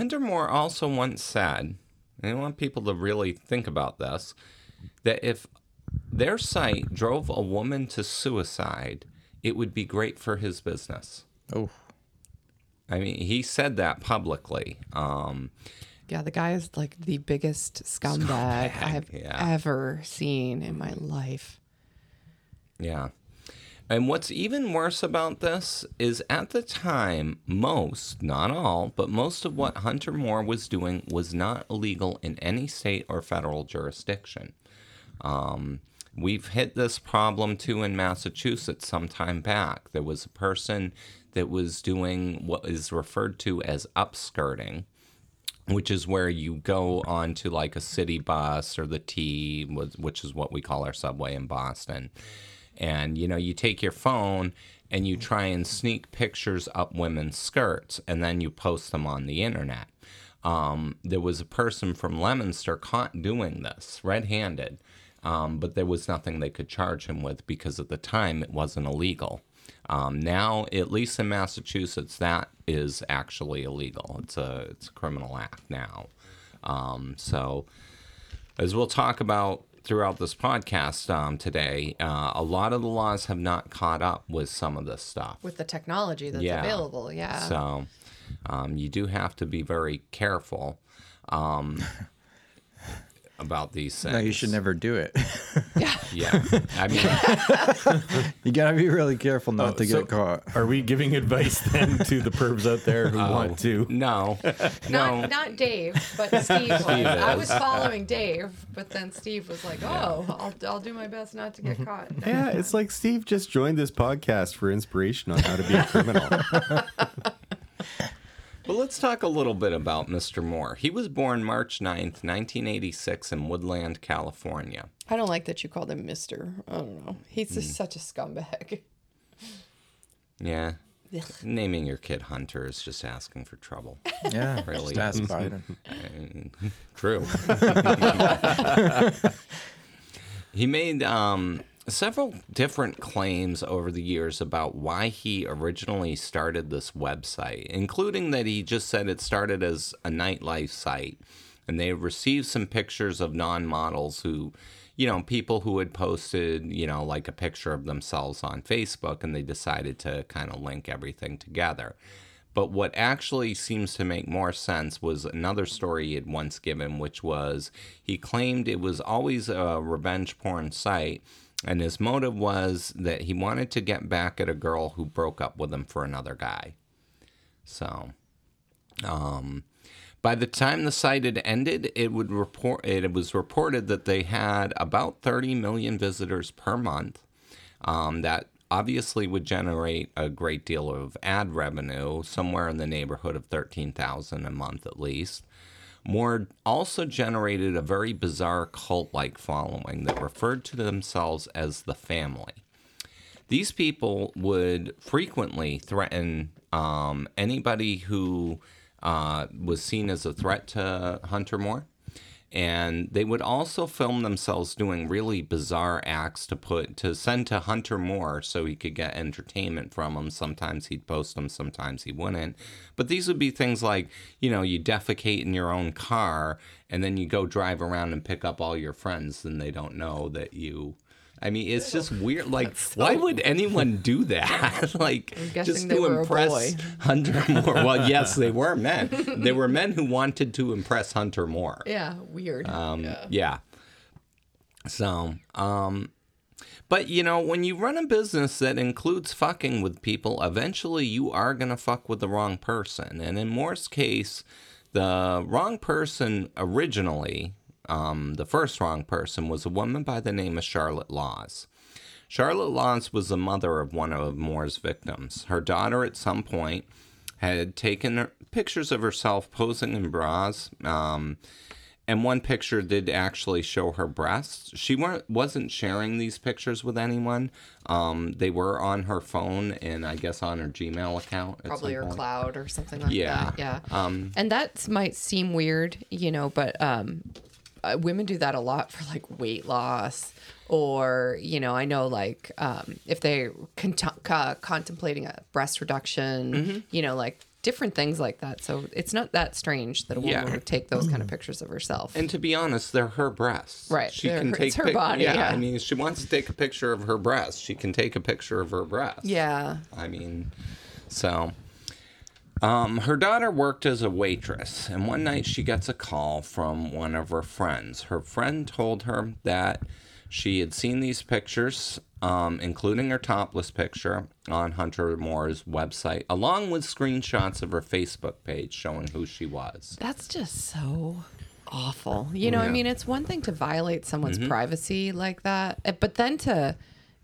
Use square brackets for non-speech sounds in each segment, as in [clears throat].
Hunter Moore also once said, and I want people to really think about this, that if their site drove a woman to suicide, it would be great for his business. Oh, I mean, he said that publicly. Um, Yeah, the guy is like the biggest scumbag, I've yeah. ever seen in my life. Yeah. And what's even worse about this is at the time, most, not all, but most of what Hunter Moore was doing was not illegal in any state or federal jurisdiction. Um, we've hit this problem too in Massachusetts some time back. There was a person that was doing what is referred to as upskirting which is where you go on to like a city bus or the T, which is what we call our subway in Boston. And you know, you take your phone and you try and sneak pictures up women's skirts, and then you post them on the internet. Um, there was a person from Leominster caught doing this, red-handed, um, but there was nothing they could charge him with because at the time it wasn't illegal. Um, now, at least in Massachusetts, that is actually illegal. It's a it's a criminal act now. Um, so, as we'll talk about throughout this podcast um, today, uh, a lot of the laws have not caught up with some of this stuff. With the technology that's Yeah. available, yeah. So, um, you do have to be very careful um, [laughs] about these things. no, you should never do it. Yeah, [laughs] I mean, [laughs] you gotta be really careful not to so- get caught. Are we giving advice then to the pervs out there who want to? no, Not, no. not Dave, but Steve was. Steve I was following Dave, but then Steve was like, "Oh, I'll, I'll do my best not to get Mm-hmm. caught." Yeah, it's like Steve just joined this podcast for inspiration on how to be a criminal. [laughs] But let's talk a little bit about Mr. Moore. He was born March 9th, 1986, in Woodland, California. I don't like that you called him Mister. I don't know. He's Mm. just such a scumbag. Yeah. Naming your kid Hunter is just asking for trouble. [laughs] Yeah, Really? just ask Biden. [laughs] True. [laughs] he made um, several different claims over the years about why he originally started this website, including that he just said it started as a nightlife site. And they received some pictures of non models who, you know, people who had posted, you know, like a picture of themselves on Facebook, and they decided to kind of link everything together. But what actually seems to make more sense was another story he had once given, which was he claimed it was always a revenge porn site, and his motive was that he wanted to get back at a girl who broke up with him for another guy. So, um, by the time the site had ended, it would report it was reported that they had about 30 million visitors per month. Um, that obviously would generate a great deal of ad revenue, somewhere in the neighborhood of 13,000 a month at least. Moore also generated a very bizarre cult like following that referred to themselves as the family. These people would frequently threaten um, anybody who uh, was seen as a threat to Hunter Moore. And they would also film themselves doing really bizarre acts to put to send to Hunter Moore so he could get entertainment from them. Sometimes he'd post them, sometimes he wouldn't. But these would be things like, you know, you defecate in your own car and then you go drive around and pick up all your friends and they don't know that you I mean, it's just weird. Like, why would anyone do that? [laughs] like, just to impress. Hunter [laughs] Moore. Well, yes, they were men. They were men who wanted to impress Hunter Moore. Yeah, weird. Um, yeah. yeah. So, um, but you know, when you run a business that includes fucking with people, eventually you are gonna fuck with the wrong person. And in Moore's case, the wrong person originally, um, the first wrong person was a woman by the name of Charlotte Laws. Charlotte Laws was the mother of one of Moore's victims. Her daughter, at some point, had taken her- pictures of herself posing in bras. Um, and one picture did actually show her breasts. She weren't wasn't sharing these pictures with anyone. Um, they were on her phone and I guess on her Gmail account. at Probably her point. cloud or something like Yeah. that. Yeah. Um, and that might seem weird, you know, but um, uh, women do that a lot for like weight loss, or you know, I know like um, if they cont- uh, contemplating a breast reduction, Mm-hmm. you know, like different things like that. So it's not that strange that a woman Yeah. would take those kind of pictures of herself. And to be honest, they're her breasts. Right, She they're can her- take it's her pic- body, Yeah, yeah. I mean, she wants to take a picture of her breasts. She can take a picture of her breasts. yeah. I mean, so. Um, her daughter worked as a waitress, and one night she gets a call from one of her friends. Her friend told her that she had seen these pictures, um, including her topless picture, on Hunter Moore's website, along with screenshots of her Facebook page showing who she was. That's just so awful. You know, I mean, it's one thing to violate someone's Mm-hmm. privacy like that, eh, but then to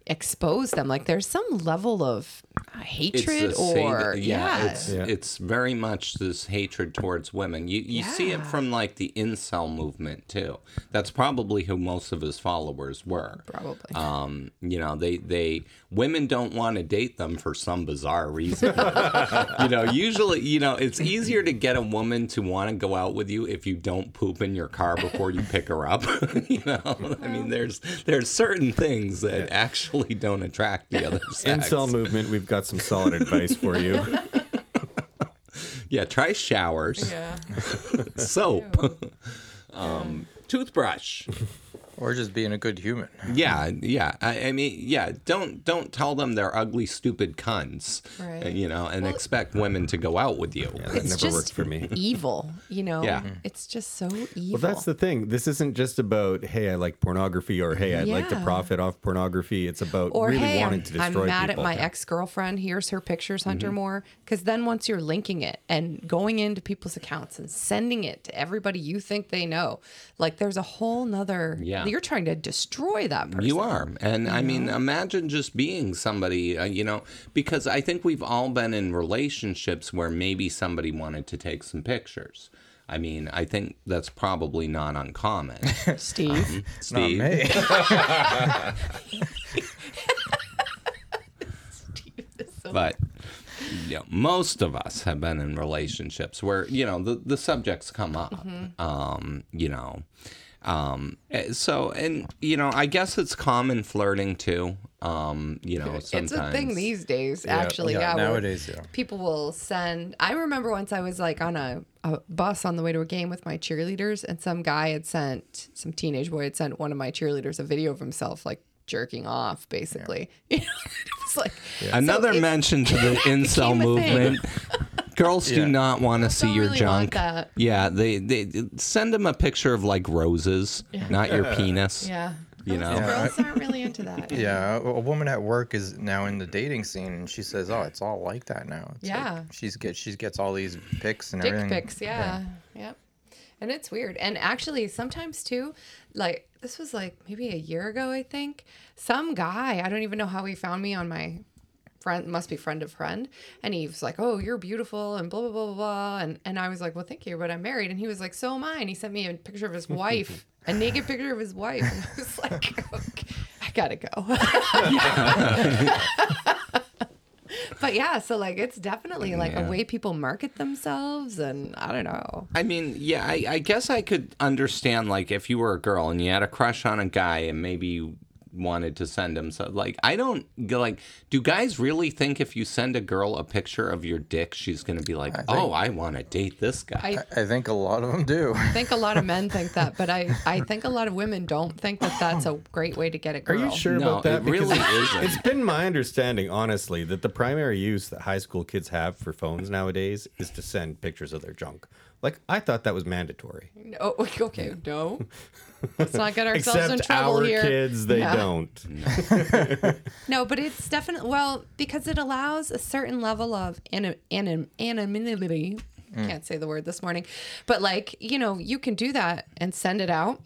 expose them, like there's some level of hatred a sadi- or yeah, it's Yeah. it's very much this hatred towards women. You you see it from like the incel movement too. That's probably who most of his followers were. probably. Um, you know, they they women don't want to date them for some bizarre reason. [laughs] you know, usually, you know, it's easier to get a woman to want to go out with you if you don't poop in your car before you pick her up. [laughs] you know, I mean, there's there's certain things that actually don't attract the other sex. Incel movement, we've got some solid advice for you. Yeah, try showers, yeah. [laughs] soap, um, toothbrush. Or just being a good human. Yeah, yeah. I, I mean, yeah. Don't don't tell them they're ugly, stupid cunts. Right. You know, and expect women to go out with you. That It's never just worked for me. [laughs] evil, you know. Yeah. It's just so evil. Well, that's the thing. This isn't just about, hey, I like pornography or hey, I'd like to profit off pornography. It's about or really hey, wanting I'm, to I'm destroy mad people. at my ex girlfriend. Here's her pictures, Hunter Mm-hmm. Moore. Because then once you're linking it and going into people's accounts and sending it to everybody you think they know, like there's a whole nother. Yeah. You're trying to destroy that person. You are. And I mean, imagine just being somebody, uh, you know, because I think we've all been in relationships where maybe somebody wanted to take some pictures. I mean, I think that's probably not uncommon. [laughs] Steve. Not Steve, me. [laughs] but you know, most of us have been in relationships where you know the the subjects come up. Mm-hmm. Um, you know, um, eh, so and you know, I guess it's common flirting too. Um, you know, sometimes It's a thing these days, actually. yeah, Yeah, where nowadays, yeah. People will send. I remember once I was like on a, a bus on the way to a game with my cheerleaders, and some guy had sent, some teenage boy had sent one of my cheerleaders a video of himself like jerking off, basically. You [laughs] know, it was like so Another it's- mention to the [laughs] incel became a thing. movement. [laughs] Girls do not want to see don't your really want junk. that. Yeah, they, they send them a picture of like roses, not your [laughs] penis. Yeah. You Girls- know? girls aren't really into that. Yeah, a, a woman at work is now in the dating scene, and she says, "Oh, it's all like that now." It's like Yeah. she's get she gets all these pics and everything. dick everything. pics yeah. yep and it's weird and actually sometimes too like this was like maybe a year ago i think some guy i don't even know how he found me on my friend must be friend of friend. And he was like oh you're beautiful and blah blah blah blah blah. And, and i was like well thank you but i'm married. And he was like so am i. And he sent me a picture of his [laughs] wife a naked picture of his wife. And i was [laughs] like okay, i gotta go. [laughs] But yeah so like it's definitely like a way people market themselves and i don't know. I mean, yeah, I, I guess I could understand like if you were a girl and you had a crush on a guy and maybe wanted to send him so like I don't like do guys really think if you send a girl a picture of your dick she's gonna be like oh I want to date this guy I I think a lot of them do. I think a lot of men think that, but I, [laughs] I think a lot of women don't think that that's a great way to get a girl. Are you sure No, about that? it really isn't. It's been my understanding, honestly, that the primary use that high school kids have for phones nowadays is to send pictures of their junk. Like I thought that was mandatory. Oh, [laughs] no, okay, [laughs] no. Let's not get ourselves in Except trouble our here. kids, they Yeah. don't. [laughs] No, but it's definitely well because it allows a certain level of anim- anim- anonymity. Mm. Can't say the word this morning, but like you know, you can do that and send it out,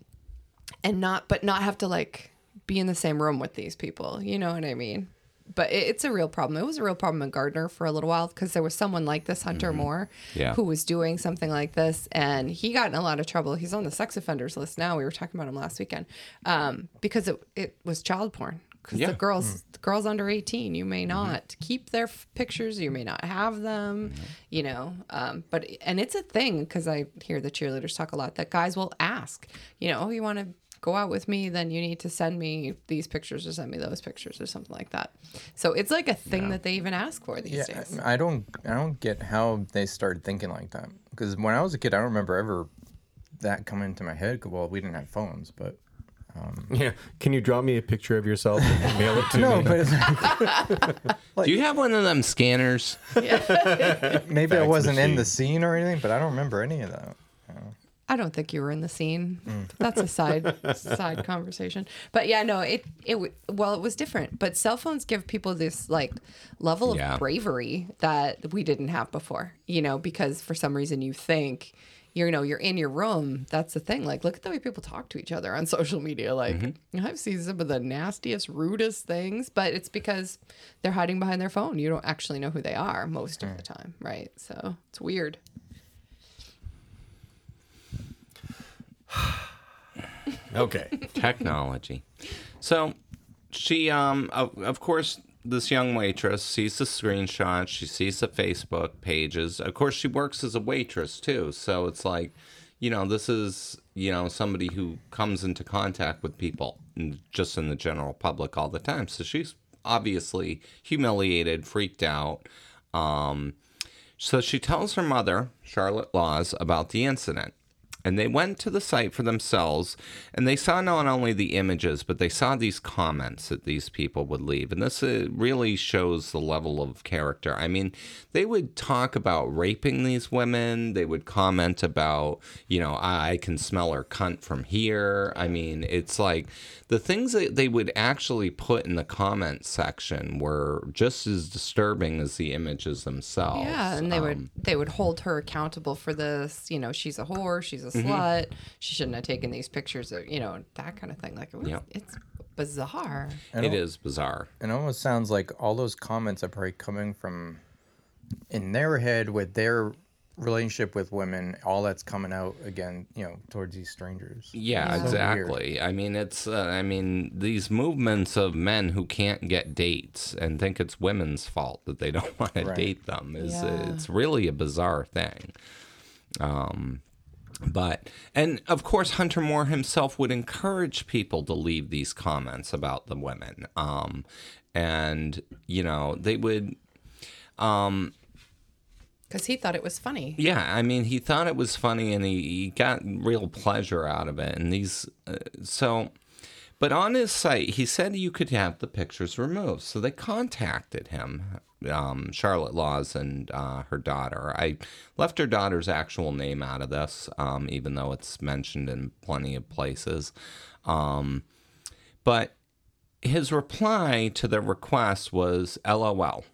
and not, but not have to like be in the same room with these people. You know what I mean? But it, it's a real problem. It was a real problem in Gardner for a little while because there was someone like this Hunter Moore, Yeah. who was doing something like this, and he got in a lot of trouble. He's on the sex offenders list now. We were talking about him last weekend um, because it it was child porn. Because Yeah. the girls, the girls under eighteen, you may not keep their f- pictures. You may not have them. You know, um, but and it's a thing because I hear the cheerleaders talk a lot that guys will ask. You know, oh, you want to go out with me, then you need to send me these pictures or send me those pictures or something like that. So it's like a thing that they even ask for these Yeah, days. I don't I don't get how they started thinking like that. Because when I was a kid, I don't remember ever that coming into my head. Well, we didn't have phones, but um, [laughs] Yeah. Can you draw me a picture of yourself and [laughs] mail it to [laughs] no, me? but it's, Do you have one of them scanners? Yeah. maybe I wasn't in the scene or anything, but I don't remember any of that. I don't think you were in the scene. Mm. That's a side [laughs] side conversation. But yeah, no, it it well, it was different. But cell phones give people this like level of bravery that we didn't have before. You know, because for some reason you think you know you're in your room. That's the thing. Like, look at the way people talk to each other on [laughs] social media. Like, mm-hmm. I've seen some of the nastiest, rudest things, but it's because they're hiding behind their phone. You don't actually know who they are most of hmm. the time, right? So it's weird. [sighs] Okay. technology. So she, um, of, of course, this young waitress sees the screenshot. She sees the Facebook pages. Of course, she works as a waitress too. So it's like, you know, this is you know somebody who comes into contact with people n- just in the general public all the time. So she's obviously humiliated, freaked out. Um, so she tells her mother, Charlotte Laws, about the incident. And they went to the site for themselves and they saw not only the images, but they saw these comments that these people would leave. And this uh, really shows the level of character. I mean, they would talk about raping these women. They would comment about, you know, I, I can smell her cunt from here. I mean, it's like the things that they would actually put in the comment section were just as disturbing as the images themselves. Yeah, and they Um, would they would hold her accountable for this. You know, she's a whore, she's a Mm-hmm. slut. She shouldn't have taken these pictures. Of, you know, that kind of thing. Like, it was, Yep. it's bizarre. It is bizarre. It almost sounds like all those comments are probably coming from in their head with their relationship with women. All that's coming out again, you know, towards these strangers. Yeah, Yeah. So exactly. I mean, it's. Uh, I mean, these movements of men who can't get dates and think it's women's fault that they don't [laughs] want to date them is. Yeah. It's really a bizarre thing. Um, but and of course, Hunter Moore himself would encourage people to leave these comments about the women. Um, and you know, they would. Because he thought it was funny. Yeah, I mean, he thought it was funny and he, he got real pleasure out of it. And these, uh, so, but on his site, he said you could have the pictures removed. So they contacted him, um, Charlotte Laws and uh, her daughter. I left her daughter's actual name out of this, um, even though it's mentioned in plenty of places. Um, but his reply to the request was LOL.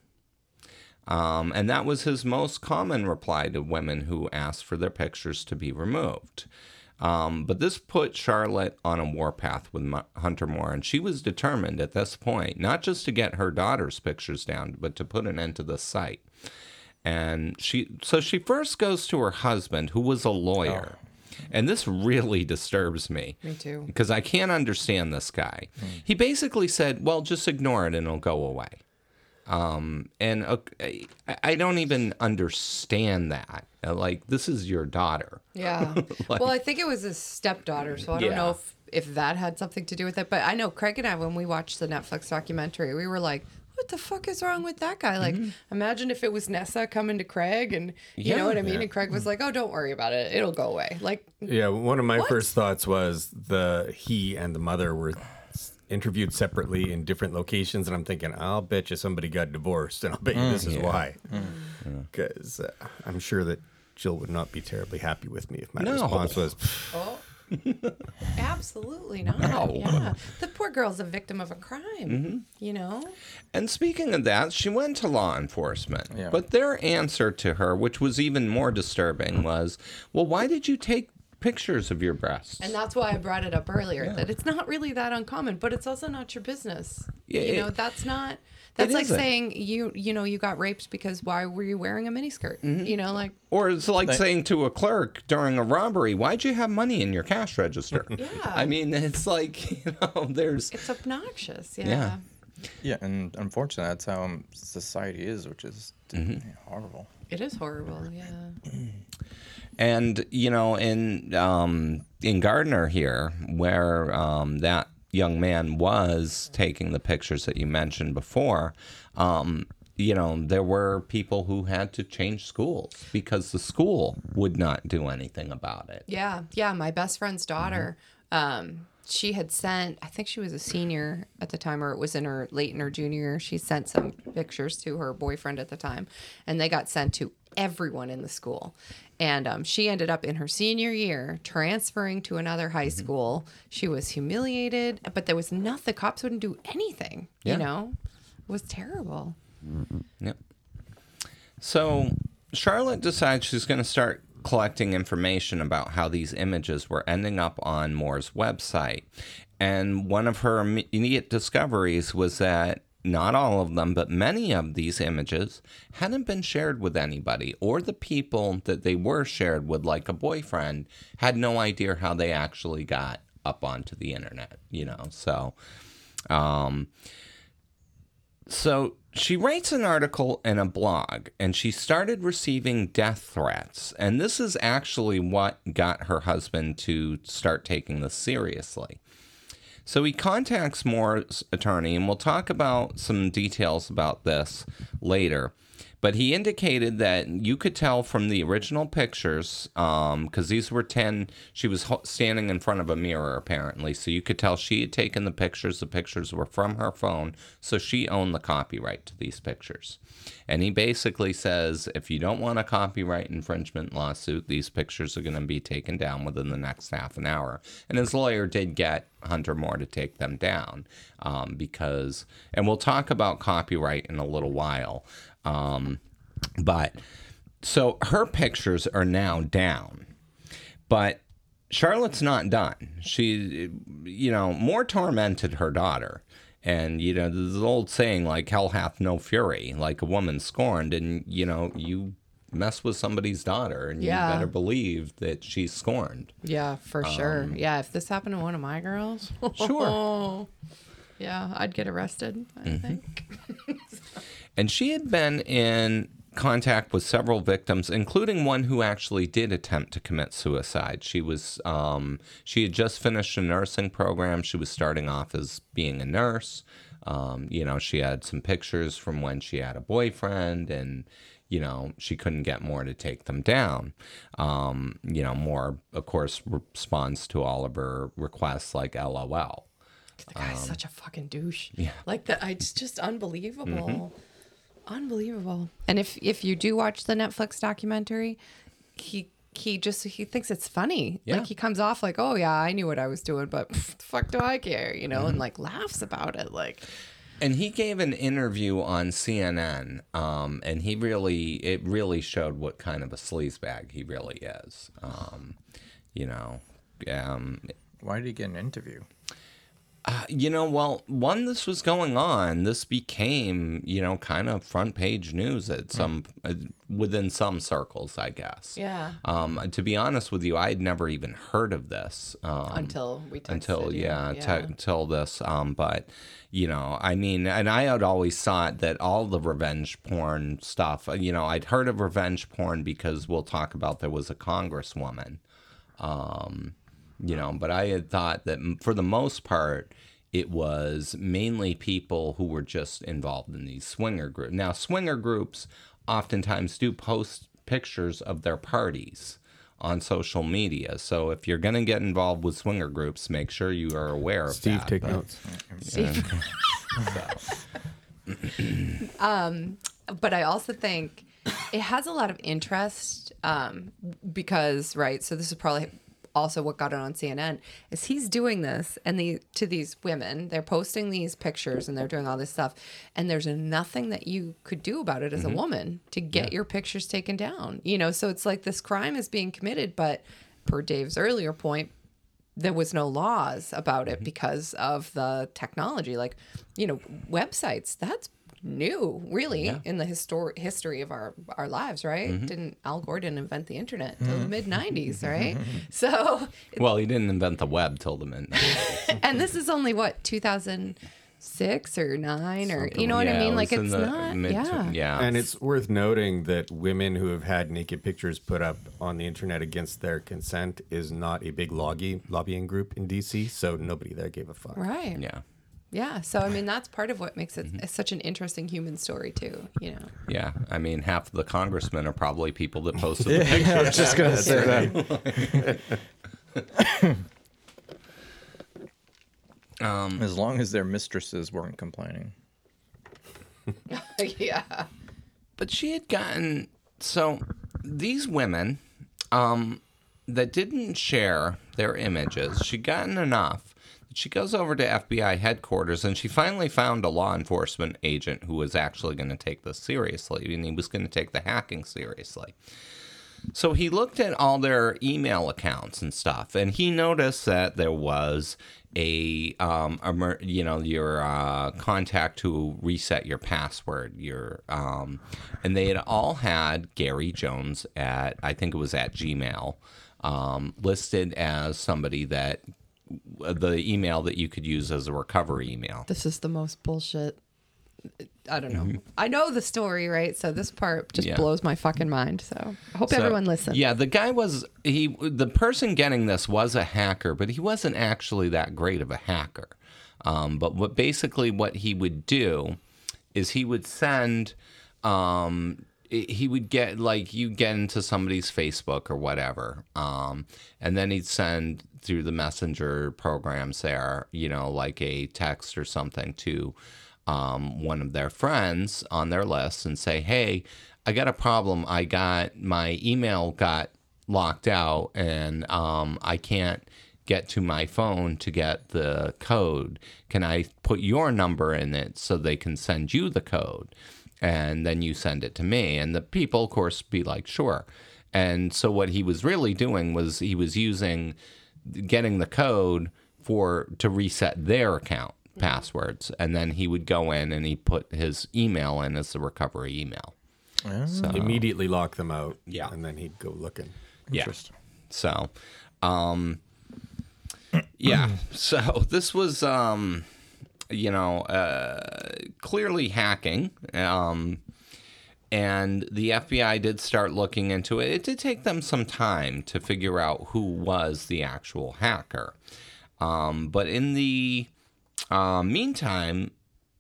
Um, and that was his most common reply to women who asked for their pictures to be removed. Um, but this put Charlotte on a warpath with Hunter Moore, and she was determined at this point not just to get her daughter's pictures down, but to put an end to the site. And she, so she first goes to her husband, who was a lawyer. And this really disturbs me. Me too. Because I can't understand this guy. He basically said, well, just ignore it and it'll go away. Um, and uh, I, I don't even understand that. Uh, Like, this is your daughter. Yeah. [laughs] well, I think it was his stepdaughter, so I don't know if if that had something to do with it. But I know Craig and I, when we watched the Netflix documentary, we were like. What the fuck is wrong with that guy? Like, imagine if it was Nessa coming to Craig, and you Yeah. know what I mean. And Craig was like, "Oh, don't worry about it; it'll go away." Like, Yeah, one of my What? first thoughts was the he and the mother were s- interviewed separately in different locations, and I'm thinking, I'll bet you somebody got divorced, and I'll bet you mm. this is why. Mm. Because uh, I'm sure that Jill would not be terribly happy with me if my No. response was, oh, [laughs] absolutely not. No. Yeah, the poor girl's a victim of a crime. Mm-hmm. You know. And speaking of that, she went to law enforcement. Yeah. But their answer to her, which was even more disturbing, was, well, why did you take pictures of your breasts? And that's why I brought it up earlier that it's not really that uncommon, but it's also not your business. Yeah, you it- know, that's not. That's like isn't. saying you you know you got raped because why were you wearing a miniskirt? You know, like Or it's like Like- saying to a clerk during a robbery, "Why'd you have money in your cash register?" [laughs] Yeah. I mean, it's like [laughs] you know, there's it's obnoxious. Yeah. Yeah. Yeah, and unfortunately, that's how um, society is, which is Mm-hmm. horrible. It is horrible. Yeah. [clears throat] and you know, and um, in Gardner here, where um, that young man was taking the pictures that you mentioned before, um, you know, there were people who had to change schools because the school would not do anything about it. Yeah, yeah. My best friend's daughter, um, she had sent. I think she was a senior at the time, or it was in her late in her junior year. She sent some pictures to her boyfriend at the time, and they got sent to everyone in the school. And um, she ended up in her senior year transferring to another high school. She was humiliated, but there was nothing. The cops wouldn't do anything. Yeah. You know, it was terrible. Yep. So Charlotte decides she's going to start collecting information about how these images were ending up on Moore's website. And one of her immediate discoveries was that not all of them, but many of these images hadn't been shared with anybody, or the people that they were shared with, like a boyfriend, had no idea how they actually got up onto the internet, you know? So, um, so she writes an article in a blog and she started receiving death threats. And this is actually what got her husband to start taking this seriously. So he contacts Moore's attorney, and we'll talk about some details about this later. But he indicated that you could tell from the original pictures, because these were 10, she was standing in front of a mirror apparently. So you could tell she had taken the pictures. The pictures were from her phone. So she owned the copyright to these pictures. And he basically says if you don't want a copyright infringement lawsuit, these pictures are going to be taken down within the next half an hour. And his lawyer did get Hunter Moore to take them down um, because, and we'll talk about copyright in a little while. Um, but so her pictures are now down, but Charlotte's not done. She, you know, Moore tormented her daughter. And, you know, there's an old saying like, hell hath no fury, like a woman scorned. And, you know, you mess with somebody's daughter and Yeah. you better believe that she's scorned. Yeah, for sure. Yeah, if this happened to one of my girls, Sure. [laughs] yeah, I'd get arrested. I think. [laughs] And she had been in contact with several victims, including one who actually did attempt to commit suicide. She was um, she had just finished a nursing program. She was starting off as being a nurse. Um, you know, she had some pictures from when she had a boyfriend, and you know she couldn't get Moore to take them down. Um, you know, Moore of course responds to all of her requests like LOL. The guy's such a fucking douche. Yeah. Like that, it's just unbelievable. Unbelievable. And if if you do watch the Netflix documentary, he he just he thinks it's funny. Yeah. Like he comes off like, "Oh yeah, I knew what I was doing, but [laughs] pff, the fuck do I care?" You know, and like laughs about it. Like, And he gave an interview on CNN, um, and he really, it really showed what kind of a sleazebag he really is. Um, you know, um, Why did he get an interview? You know, well, when this was going on, this became, you know, kind of front page news at some, uh, within some circles, I guess. yeah. Um, to be honest with you, I had never even heard of this. Um, until we texted until you. yeah, te- until this um but you know i mean and i had always thought that all the revenge porn stuff uh, you know i'd heard of revenge porn because we'll talk about there was a congresswoman um you know but i had thought that for the most part it was mainly people who were just involved in these swinger groups now swinger groups oftentimes do post pictures of their parties on social media. So if you're going to get involved with swinger groups, make sure you are aware of Steve, that. take But- notes. [laughs] but I also think it has a lot of interest um, because right. So this is probably also what got it on CNN is he's doing this and the to these women they're posting these pictures and they're doing all this stuff and there's nothing that you could do about it as a mm-hmm. woman to get your pictures taken down you know? So it's like this crime is being committed but per Dave's earlier point there was no laws about it mm-hmm. because of the technology like you know websites that's new really in the histor- history of our our lives right mm-hmm. didn't al gore didn't invent the internet until the mm-hmm. mid 90s [laughs] right so Well, he didn't invent the web till the midnight. [laughs] and this is only what 2000 six or nine or Something you know what yeah, I it mean? Like it's not. mid- yeah. yeah. And it's worth noting that women who have had naked pictures put up on the internet against their consent is not a big lobby, lobbying group in DC, so nobody there gave a fuck. Right. yeah. Yeah. So I mean, that's part of what makes Mm-hmm. it such an interesting human story too. You know. Yeah, I mean, half of the congressmen are probably people that [laughs] posted the picture. I was just gonna say that. [laughs] Um, as long as their mistresses weren't complaining. [laughs] yeah. But she had gotten so these women um, that didn't share their images. She'd gotten enough. She goes over to FBI headquarters and she finally found a law enforcement agent who was actually going to take this seriously, and he was going to take the hacking seriously. So he looked at all their email accounts and stuff, and he noticed that there was a, um, emer- you know, your uh, contact to reset your password, your, um, and they had all had Gary Jones at, I think it was at Gmail, um, listed as somebody that the email that you could use as a recovery email. This is the most bullshit. I don't know. Mm-hmm. I know the story, right? So this part just Yeah. blows my fucking mind. So I hope So, everyone listens. Yeah, the guy was he the person getting this was a hacker, but he wasn't actually that great of a hacker. Um, but what basically what he would do is he would send um, he would get like you get into somebody's Facebook or whatever, um, and then he'd send through the messenger programs there, you know, like a text or something to um, one of their friends on their list and say, "Hey, I got a problem. I got my email got locked out, and um, I can't." get to my phone to get the code. Can I put your number in it so they can send you the code? And then you send it to me. And the people, of course, be like, sure. And so what he was really doing was he was using getting the code for to reset their account passwords. And then he would go in and he put his email in as the recovery email. Immediately lock them out. Yeah. And then he'd go looking. Yeah. So, um, yeah. [clears throat] So this was, um, you know, uh, clearly hacking. Um, and the FBI did start looking into it. It did take them some time to figure out who was the actual hacker. Um, but in the uh, meantime,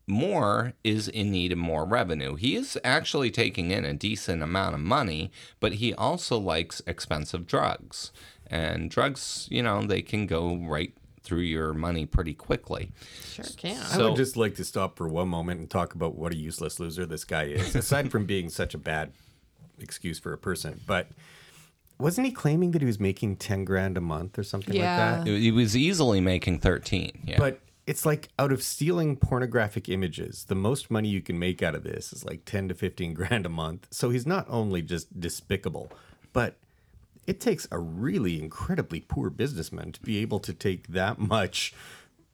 Moore is in need of more revenue. He is actually taking in a decent amount of money, but he also likes expensive drugs. And drugs, you know, they can go right through your money pretty quickly. Sure can. I would just like to stop for one moment and talk about what a useless loser this guy is, [laughs] aside from being such a bad excuse for a person. But wasn't he claiming that he was making 10 grand a month or something Yeah. like that? He was easily making 13. Yeah. But it's like out of stealing pornographic images, the most money you can make out of this is like 10 to 15 [laughs] grand a month. So he's not only just despicable, but it takes a really incredibly poor businessman to be able to take that much,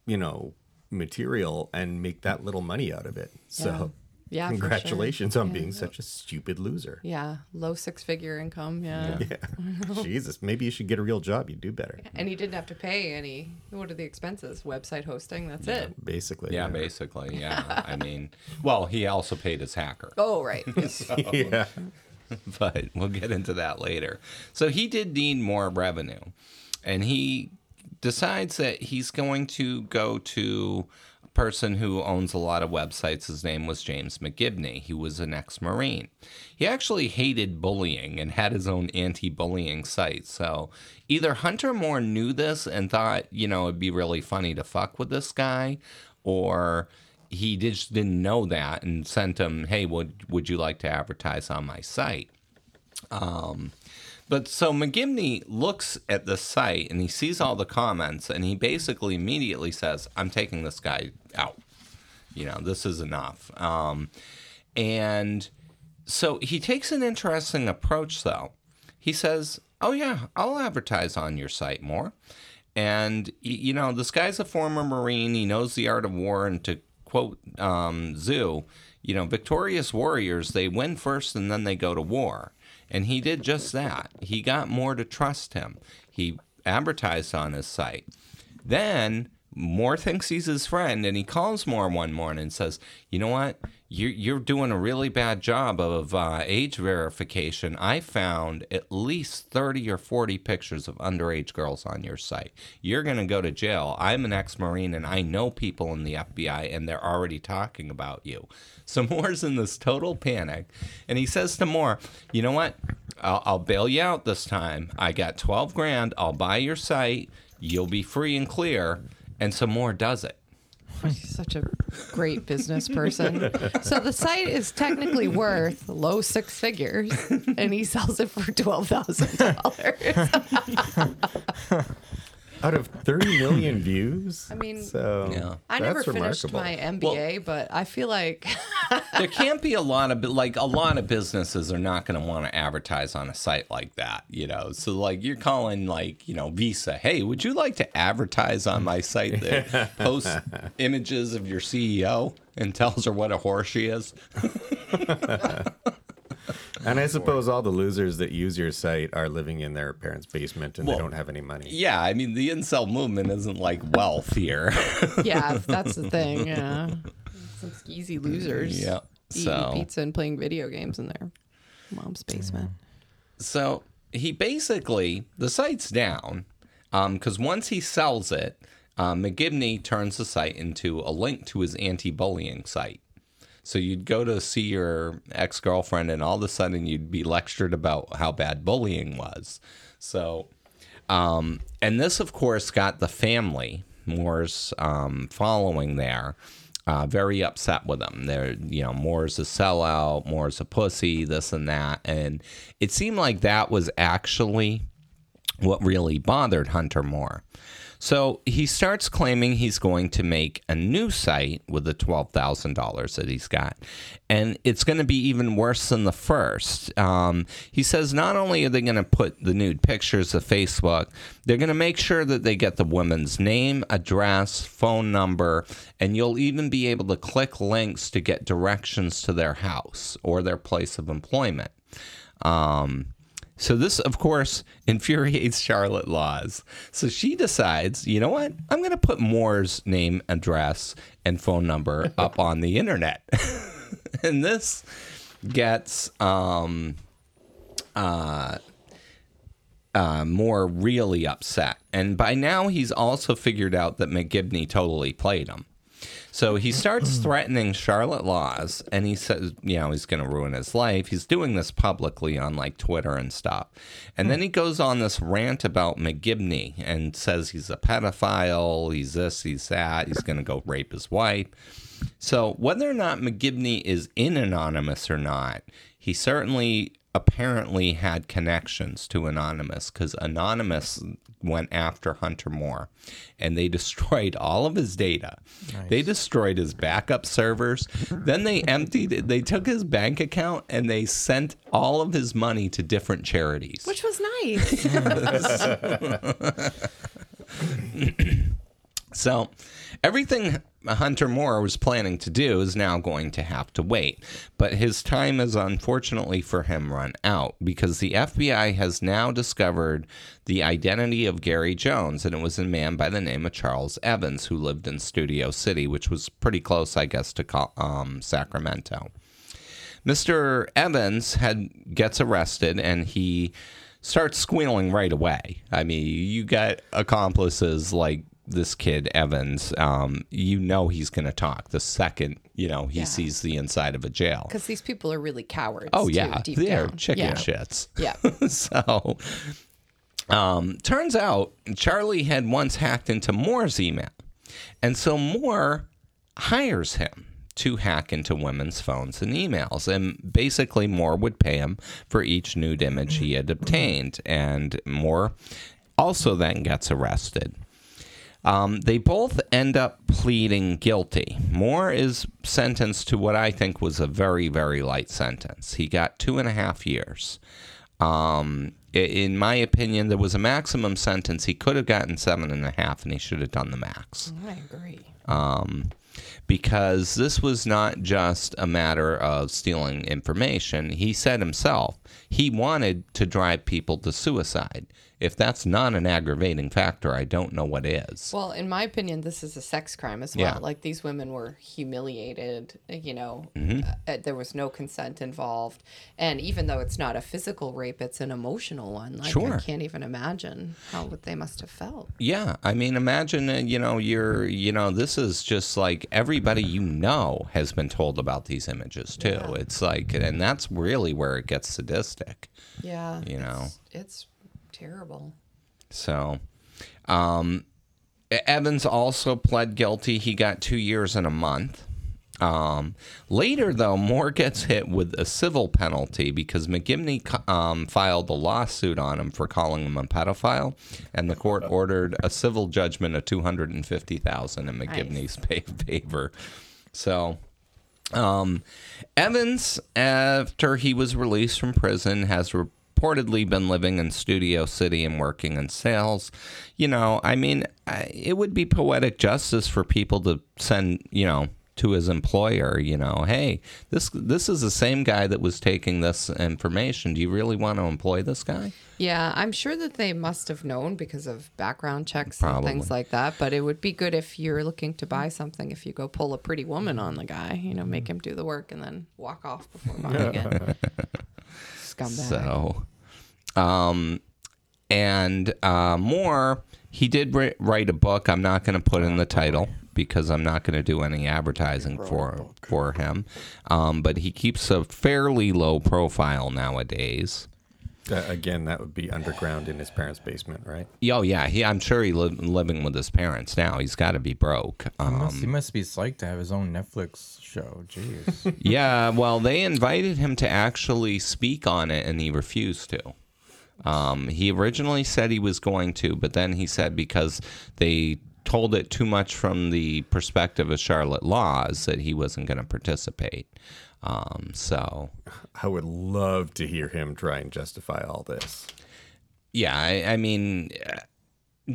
you know, material and make that little money out of it. So Yeah, for sure. congratulations on Yeah. being such a stupid loser. Yeah. Low six figure income. Yeah. Yeah. [laughs] Jesus, maybe you should get a real job. You'd do better. And he didn't have to pay any. What are the expenses? Website hosting. That's it. Basically. yeah, basically. Yeah. [laughs] I mean, well, he also paid his hacker. Oh, right. [laughs] Yeah. [laughs] but we'll get into that later. So he did need more revenue, and he decides that he's going to go to a person who owns a lot of websites. His name was James McGibney. He was an ex Marine. He actually hated bullying and had his own anti bullying site. So either Hunter Moore knew this and thought, you know, it'd be really funny to fuck with this guy, or he just didn't know that and sent him, hey, would, would you like to advertise on my site? But so McGibney looks at the site and he sees all the comments and he basically immediately says, I'm taking this guy out. You know, this is enough. Um, and so he takes an interesting approach, though. He says, Oh, yeah, I'll advertise on your site more. And, you know, this guy's a former Marine. He knows the art of war. And to quote um, Tzu, you know, victorious warriors, they win first and then they go to war. And he did just that. He got Moore to trust him. He advertised on his site. Then Moore thinks he's his friend, and he calls Moore one morning and says, "You know what? You're you're doing a really bad job of uh, age verification. I found at least thirty or forty pictures of underage girls on your site. You're gonna go to jail. I'm an ex-marine, and I know people in the FBI, and they're already talking about you." So [laughs] Moore's in this total panic, and he says to Moore, "You know what? I'll, I'll bail you out this time. I got twelve grand. I'll buy your site." You'll be free and clear and some more does it. He's such a great business person. So the site is technically worth low six figures, and he sells it for twelve thousand dollars. [laughs] Out of 30 million [laughs] views? I mean, so Yeah. I never that's finished remarkable. my MBA, but I feel like [laughs] there can't be a lot of like a lot of businesses are not going to want to advertise on a site like that, you know. So like you're calling like you know Visa, hey, would you like to advertise on my site that [laughs] posts images of your CEO and tells her what a whore she is? [laughs] And I suppose all the losers that use your site are living in their parents' basement and Well, they don't have any money. Yeah, I mean the incel movement isn't like wealth here. [laughs] yeah, [laughs] that's the thing. Yeah, some skeezy losers. yeah. eating pizza and playing video games in their mom's basement. So he basically the site's down because once he sells it, um, McGibney turns the site into a link to his anti-bullying site. So you'd go to see your ex-girlfriend, and all of a sudden you'd be lectured about how bad bullying was. So, um, and this, of course, got the family Moore's um, following there. Uh, very upset with him. They're, you know, Moore's a sellout, Moore's a pussy, this and that. And it seemed like that was actually what really bothered Hunter Moore. So he starts claiming he's going to make a new site with the $12,000 that he's got. And it's going to be even worse than the first. Um, he says not only are they going to put the nude pictures of Facebook, they're going to make sure that they get the woman's name, address, phone number, and you'll even be able to click links to get directions to their house or their place of employment. Um, so this, of course, infuriates Charlotte Laws. So she decides, you know what? I'm going to put Moore's name, address, and phone number [laughs] up on the internet. [laughs] and this gets um, uh, uh, Moore really upset. And by now, he's also figured out that McGibney totally played him. So he starts threatening Charlotte Laws, and he says, you know, he's going to ruin his life. He's doing this publicly on like Twitter and stuff. And then he goes on this rant about McGibney and says he's a pedophile, he's this, he's that, he's going to go rape his wife. So whether or not McGibney is in Anonymous or not, he certainly apparently had connections to Anonymous because Anonymous went after Hunter Moore and they [laughs] destroyed all of his data. They destroyed his backup servers. then they emptied it. They took his bank account and they sent all of his money to different charities. Which was [laughs] nice. So everything Hunter Moore was planning to do is now going to have to wait. But his time is unfortunately for him run out because the FBI has now discovered the identity of Gary Jones, and it was a man by the name of Charles Evans who lived in Studio City, which was pretty close, I guess, to um, Sacramento. Mr. Evans had gets arrested and he starts squealing right away. I mean, you got accomplices like this kid Evans. Um, you know he's going to talk the second you know he Yeah. sees the inside of a jail. Because these people are really cowards. Oh too, yeah, deep they're down. chicken yeah. shits. Yeah. [laughs] so, um, turns out Charlie had once hacked into Moore's email. And so Moore hires him to hack into women's phones and emails. And basically, Moore would pay him for each nude image he had obtained. And Moore also then gets arrested. Um, they both end up pleading guilty. Moore is sentenced to what I think was a very, very light sentence. He got two and a half years. Um, in my opinion, there was a maximum sentence. He could have gotten seven and a half, and he should have done the max I agree. um, because this was not just a matter of stealing information. He said himself he wanted to drive people to suicide. If that's not an aggravating factor, I don't know what is. Well, in my opinion, this is a sex crime as Yeah. well. Like these women were humiliated, you know, Mm-hmm. uh, there was no consent involved. And even though it's not a physical rape, it's an emotional one. Like Sure. I can't even imagine how they must have felt. Yeah, I mean, imagine uh, you know you're you know this is just like everybody you know has been told about these images too. Yeah. It's like, and that's really where it gets sadistic. Yeah. You know. It's, it's terrible. So, um, Evans also pled guilty. He got two years and a month. Um, later, though, Moore gets hit with a civil penalty because McGibney um, filed a lawsuit on him for calling him a pedophile, and the court [laughs] ordered a civil judgment of two hundred and fifty thousand in McGibney's pa- [laughs] favor. So, um, Evans, after he was released from prison, has reportedly been living in Studio City and working in sales. You know, I mean, I, it would be poetic justice for people to send, you know, to his employer, you know, hey, this this is the same guy that was taking this information. Do you really want to employ this guy? Yeah, I'm sure that they must have known because of background checks Probably. and things like that. But it would be good if you're looking to buy something, if you go pull a pretty woman on the guy, you know, make mm-hmm. him do the work and then walk off before buying it. [laughs] Scumbag. So, um, and uh, Moore, he did ri- write a book. I'm not going to put in the title because I'm not going to do any advertising for for him. Um, but he keeps a fairly low profile nowadays. Uh, again, that would be underground in his parents' basement, right? Oh yeah, he. I'm sure he's li- living with his parents now. He's got to be broke. He must, Um, he must be psyched to have his own Netflix show. Jeez. [laughs] yeah, well, they invited him to actually speak on it, and he refused to. Um, he originally said he was going to, but then he said because they told it too much from the perspective of Charlotte Laws that he wasn't going to participate. Um, so, I would love to hear him try and justify all this. yeah, I, I mean, uh,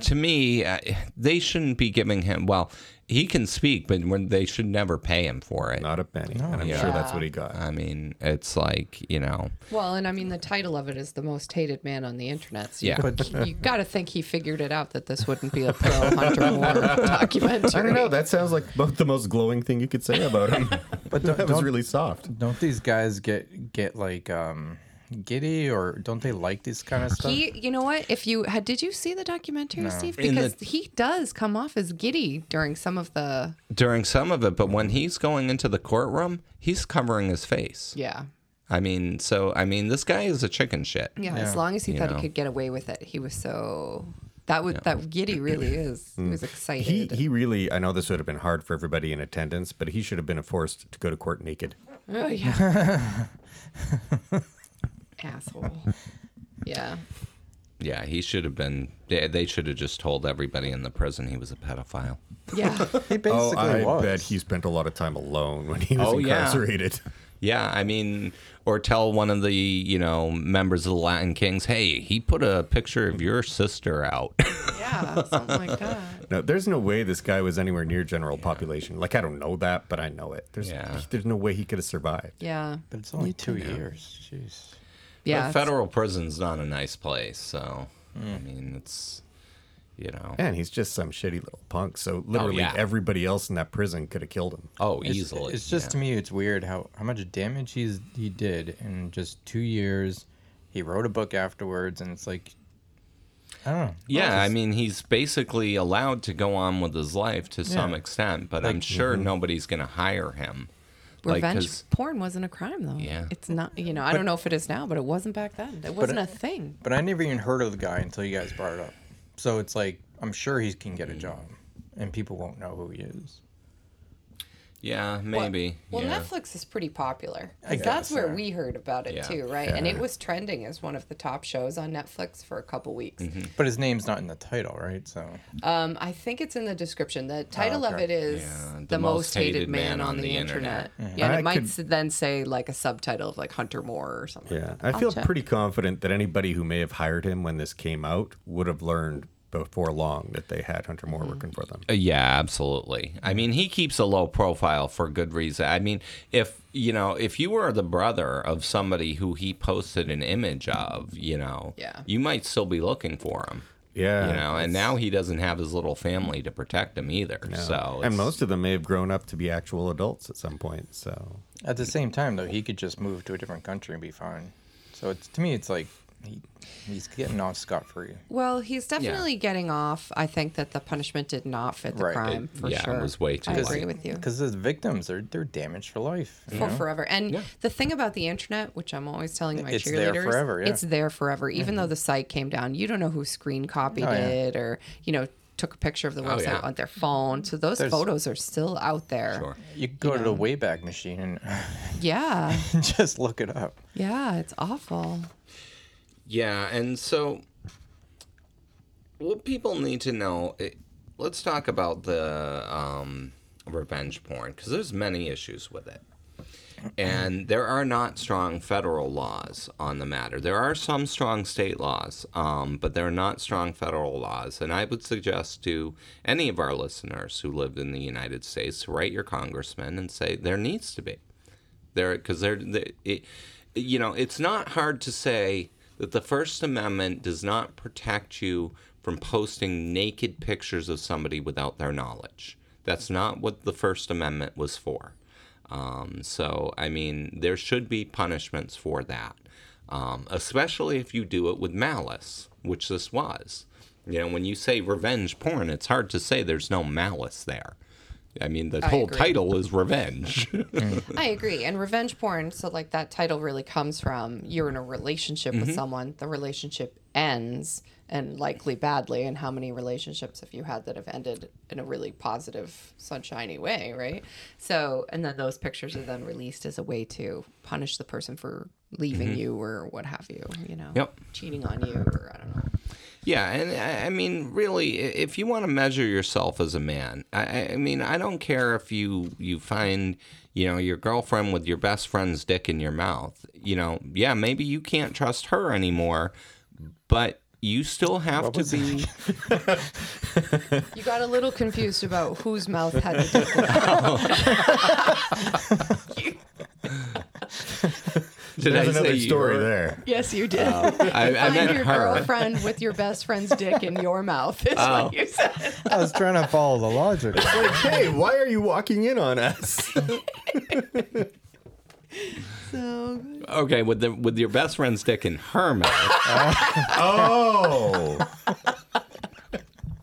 to me, uh, they shouldn't be giving him. Well, he can speak, but when they should never pay him for it. Not a penny. and I'm Yeah. sure that's what he got. I mean, it's like you know. Well, and I mean, the title of it is the most hated man on the internet. So Yeah. you, you got to think he figured it out that this wouldn't be a pro Hunter Moore [laughs] documentary. I don't know. That sounds like about the most glowing thing you could say about him. But don't, [laughs] that was don't, really soft. don't these guys get get like um giddy or don't they like this kind of stuff? He, you know what? If you had, did you see the documentary, Steve? In the- Because he does come off as giddy during some of the. during some of it, but when he's going into the courtroom, he's covering his face. Yeah. I mean, so I mean, this guy is a chicken shit. Yeah, Yeah. as long as he You thought know. he could get away with it, he was so that would that giddy really [clears throat] is. He was He he really. I know this would have been hard for everybody in attendance, but he should have been forced to go to court naked. oh yeah, [laughs] [laughs] asshole. Yeah, Yeah, he should have been. They they should have just told everybody in the prison he was a pedophile. yeah. [laughs] he oh, basically Oh, I was. bet he spent a lot of time alone when he was Oh, incarcerated. Yeah, I mean, or tell one of the you know members of the Latin Kings, hey, he put a picture of your sister out. [laughs] Yeah, something like that. No, there's no way this guy was anywhere near general population. Like I don't know that, but I know it. There's Yeah. there's no way he could have survived. Yeah, But it's only two years. Jeez. Yeah. But federal prison's not a nice place, so Hmm. I mean, it's you know, And he's just some shitty little punk. So literally yeah. everybody else in that prison could have killed him. oh, It's, easily. it's just yeah. to me, it's weird how how much damage he's he did in just two years. He wrote a book afterwards, and it's like, I don't know. Yeah, I mean, he's basically allowed to go on with his life to some extent, but I'm sure nobody's going to hire him. Like, porn wasn't a crime though. Yeah. It's not. You know, I don't know if it is now, but it wasn't back then. It wasn't a thing. But I never even heard of the guy until you guys brought it up. So it's like I'm sure he can Mm. get a job, and people won't know who he is. Yeah, maybe. Well, yeah. Netflix is pretty popular. I 'Cause that's where yeah. we heard about it Yeah. too, right? And it was trending as one of the top shows on Netflix for a couple weeks. Mm-hmm. But his name's not in the title, right? So Um, I think it's in the description. The title of okay. it is Yeah, the, most hated, man, on the internet. Yeah, and I it might could- s then say like a subtitle of like Hunter Moore or something. Yeah, I I'll feel check. pretty confident that anybody who may have hired him when this came out would have learned before long that they had Hunter Moore Mm-hmm. working for them. Uh, Yeah, absolutely. I mean, he keeps a low profile for good reason. I mean, if you know, if you were the brother of somebody who he posted an image of, you know, Yeah. you might still be looking for him. Yeah, You know, and now he doesn't have his little family to protect him either. So, and most of them may have grown up to be actual adults at some point. So At the same time, though, he could just move to a different country and be fine. So it's to me, it's like he, he's getting off scot free. Well, he's definitely getting off. I think that the punishment did not fit the Right. crime It- for yeah, it sure. was way too I agree with you. Because the victims, they're they're damaged for life. you for know? forever. And Yeah. the thing about the internet, which I'm always telling my It's cheerleaders, there forever, yeah. it's there forever. Even mm-hmm. though the site came down, you don't know who screen copied Oh, yeah. it or you know took a picture of the Oh, website yeah. on their phone. So those There's- photos are still out there. Sure. You can go to the Wayback Machine and Yeah, [laughs] just look it up. yeah, it's awful. Yeah, and so what people need to know. It, let's talk about the um, revenge porn because there's many issues with it, and there are not strong federal laws on the matter. There are some strong state laws, um, but there are not strong federal laws. And I would suggest to any of our listeners who live in the United States to write your congressman and say there needs to be there because they're, it, you know it's not hard to say that the first amendment does not protect you from posting naked pictures of somebody without their knowledge. That's not what the first amendment was for. Um, so i mean there should be punishments for that um, especially if you do it with malice which this was. You know when you say revenge porn it's hard to say there's no malice there I mean, the I whole agree. title is revenge. [laughs] I agree. And revenge porn, so like that title really comes from you're in a relationship Mm-hmm. with someone, the relationship ends and likely badly. And how many relationships have you had that have ended in a really positive, sunshiny way, right? So, and then those pictures are then released as a way to punish the person for leaving you or what have you, you know, Mm-hmm. Yep. cheating on you or I don't know. Yeah, and I- I mean, really, if you want to measure yourself as a man, I, I- I mean, I don't care if you you find, you know, your girlfriend with your best friend's dick in your mouth. You know, yeah, maybe you can't trust her anymore, but you still have to be. You got a little confused about whose mouth had the dick in it. [laughs] Did there's I another you story were- there. Yes, you did. Oh, I, I Find meant your her. girlfriend with your best friend's dick in your mouth is Oh. what you said. I was trying to follow the logic. It's Like, hey, why are you walking in on us? [laughs] So Okay, with the with your best friend's dick in her mouth [laughs] oh,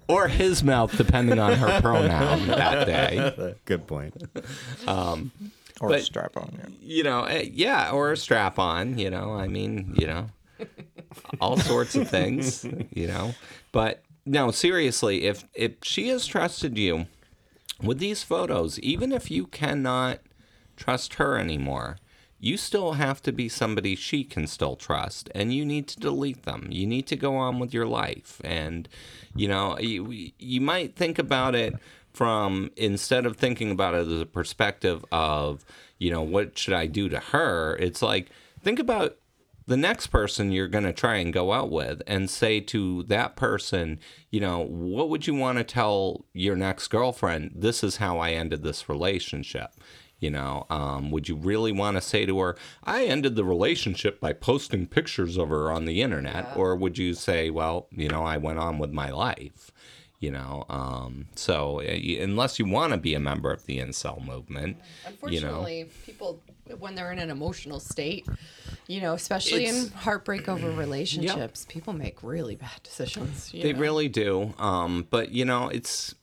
or his mouth, depending on her pronoun that day. good point. Um, Or But- strap on. Yeah. you know, eh, yeah, or a strap on, you know, I mean, you know, [laughs] all sorts of things, you know. But no, seriously, if if she has trusted you with these photos, even if you cannot trust her anymore, you still have to be somebody she can still trust and you need to delete them. You need to go on with your life and you know, you you might think about it from instead of thinking about it as a perspective of, you know, what should I do to her? It's like think about the next person you're going to try and go out with and say to that person, you know, what would you want to tell your next girlfriend? This is how I ended this relationship. You know, um, would you really want to say to her, I ended the relationship by posting pictures of her on the internet? Or would you say, well, you know, I went on with my life? You know, um, so uh, unless you want to be a member of the incel movement, you know, unfortunately, people when they're in an emotional state, you know, especially in heartbreak over [clears throat] relationships, people make really bad decisions. you They know. really do. Um, but you know, it's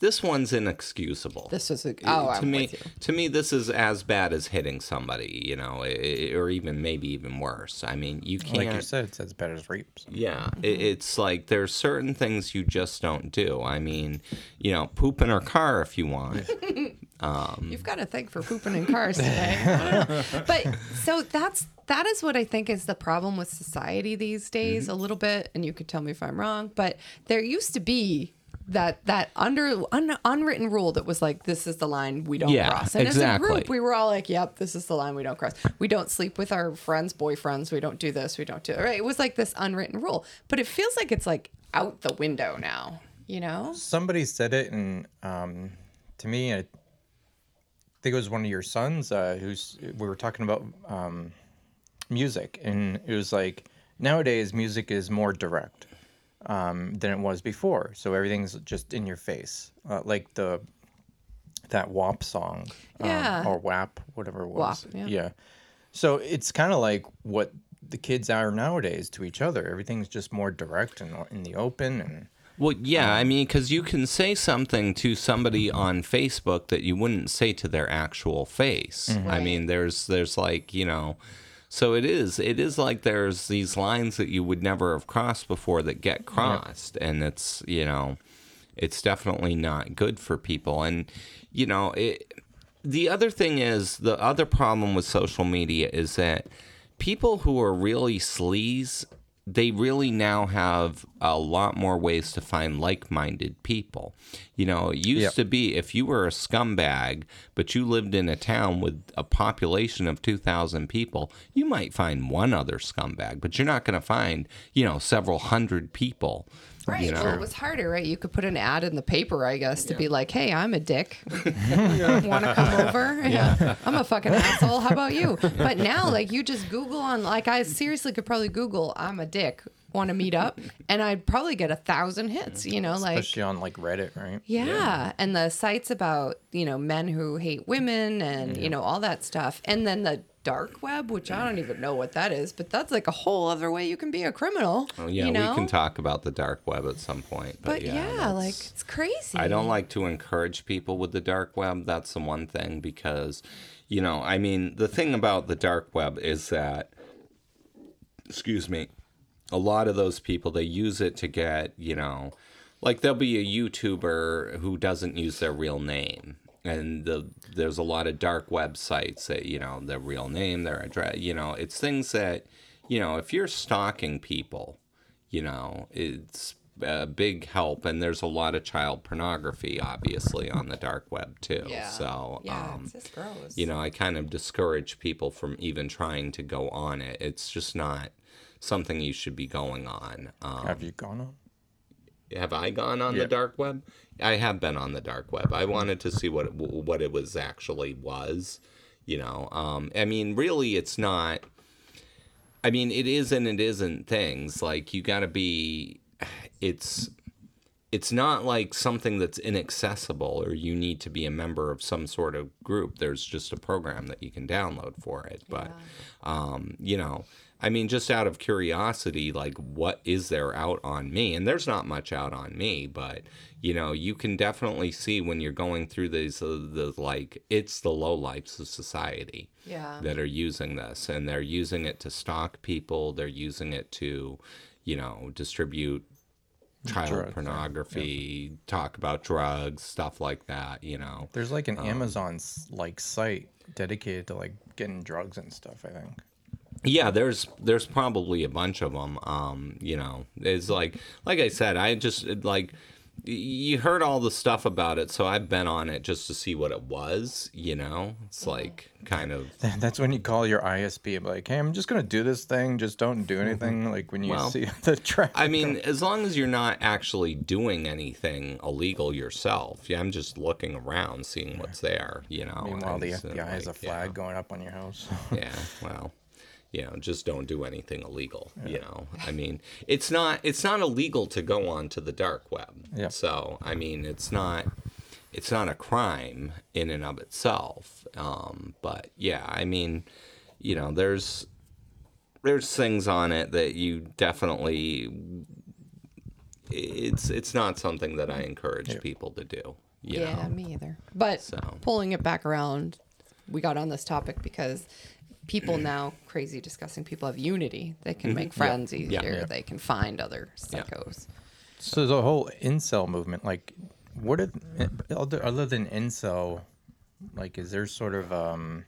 this one's inexcusable. This is a oh, to I'm me, with you. to me, this is as bad as hitting somebody. You know, or even maybe even worse. I mean, you can't. Like you said, it's as bad as rapes. Yeah, it, mm-hmm. it's like there's certain things you just don't do. I mean, you know, poop in her car if you want. [laughs] Um, You've got to thank for pooping in cars today. I don't know. but so that's that is what I think is the problem with society these days, mm-hmm. a little bit. And you could tell me if I'm wrong, but there used to be that that under un, unwritten rule that was like this is the line we don't Yeah, cross. And as a group, we were all like, "Yep, this is the line we don't cross. We don't sleep with our friends' boyfriends. We don't do this. We don't do it right." It was like this unwritten rule, but it feels like it's like out the window now. You know? Somebody said it, and um, to me, I think it was one of your sons uh, who's we were talking about um, music, and it was like nowadays music is more direct um, than it was before. So everything's just in your face, uh, like the that WAP song, um, Yeah. or WAP, whatever it was. WAP, yeah. So it's kind of like what the kids are nowadays to each other. Everything's just more direct and in the open, and Well, yeah, Um, I mean, because you can say something to somebody on Facebook that you wouldn't say to their actual face. Mm-hmm. I mean, there's there's like you know, so it is it is like there's these lines that you would never have crossed before that get crossed, and it's you know, it's definitely not good for people, and you know it. The other thing is the other problem with social media is that people who are really sleaze they really now have a lot more ways to find like-minded people. You know, it used Yep. to be if you were a scumbag, but you lived in a town with a population of 2,000 people, you might find one other scumbag, but you're not going to find, you know, several hundred people. Right. You Well, know? it was harder, right? You could put an ad in the paper, I guess, to be like, "Hey, I'm a dick. You want to come [laughs] over? Yeah. I'm a fucking asshole. How about you?" But now, like, you just Google on, like, I seriously could probably Google, "I'm a dick. Want to meet up?" [laughs] And I'd probably get a thousand hits. You know, like. especially on like Reddit, right? Yeah. and the sites about you know men who hate women and you know all that stuff, and then the dark web, which I don't even know what that is, but that's like a whole other way you can be a criminal. Oh, yeah, you know? we can talk about the dark web at some point. But, But yeah, that's- like it's crazy. I don't like to encourage people with the dark web. That's the one thing because, you know, I mean, the thing about the dark web is that, excuse me, a lot of those people, they use it to get, you know, like there'll be a YouTuber who doesn't use their real name. And the, there's a lot of dark websites that, you know, their real name, their address, you know, it's things that, you know, if you're stalking people, you know, it's a big help. And there's a lot of child pornography, obviously, on the dark web, too. Yeah. So, yeah, um, it's just gross. you know, I kind of discourage people from even trying to go on it. It's just not something you should be going on. Um, Have you gone on? have I gone on Yeah. the dark web? I have been on the dark web. I wanted to see what it, what it was actually was. You know, um, I mean, really, it's not. I mean, it is and it isn't things like you got to be. It's it's not like something that's inaccessible or you need to be a member of some sort of group. There's just a program that you can download for it. But, um, you know, I mean, just out of curiosity, like, what is there out on me? And there's not much out on me, but, you know, you can definitely see when you're going through these, uh, the, like, it's the lowlifes of society Yeah. that are using this. And they're using it to stalk people, they're using it to, you know, distribute child Drugs, yeah. pornography, talk about drugs, stuff like that, you know. There's like Um, an Amazon like site dedicated to like getting drugs and stuff. I think. Yeah, there's there's probably a bunch of them. Um, you know, it's like like I said, I just like you heard all the stuff about it, so I've been on it just to see what it was. You know, it's like kind of That's when you call your ISP and be like, "Hey, I'm just gonna do this thing. Just don't do anything." Like when you Mm-hmm. Well, see [laughs] the traffic. I mean, as long as you're not actually doing anything illegal yourself. Yeah, I'm just looking around, seeing what's there. You know. Meanwhile, and the it's, FBI has a flag yeah. going up on your house. [laughs] yeah well you know just don't do anything illegal you know i mean it's not it's not illegal to go on to the dark web Yeah. so i mean it's not it's not a crime in and of itself um, but yeah i mean you know there's there's things on it that you definitely it's it's not something that i encourage people to do you yeah, know? me either. But So. pulling it back around, we got on this topic because people [clears throat] now crazy discussing people have unity. They can make friends easier. Mm-hmm. Yeah. They can find other psychos. So the whole incel movement, like, what are other other than incel, like, is there sort of um,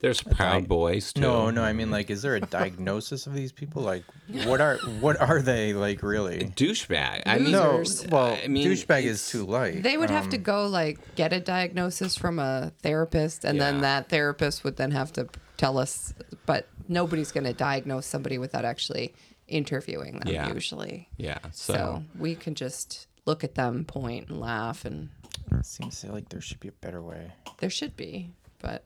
There's Proud Boys too. No, no, I mean like, is there a diagnosis of these people? Like, what are what are they like really? douchebag. I mean, No, well, I mean, douchebag is too light. They would have Um, to go like get a diagnosis from a therapist, and Yeah. then that therapist would then have to tell us. But nobody's going to diagnose somebody without actually interviewing them. Yeah. Usually, yeah. so. So, we can just look at them, point, and laugh, and it Seems like there should be a better way. there should be, but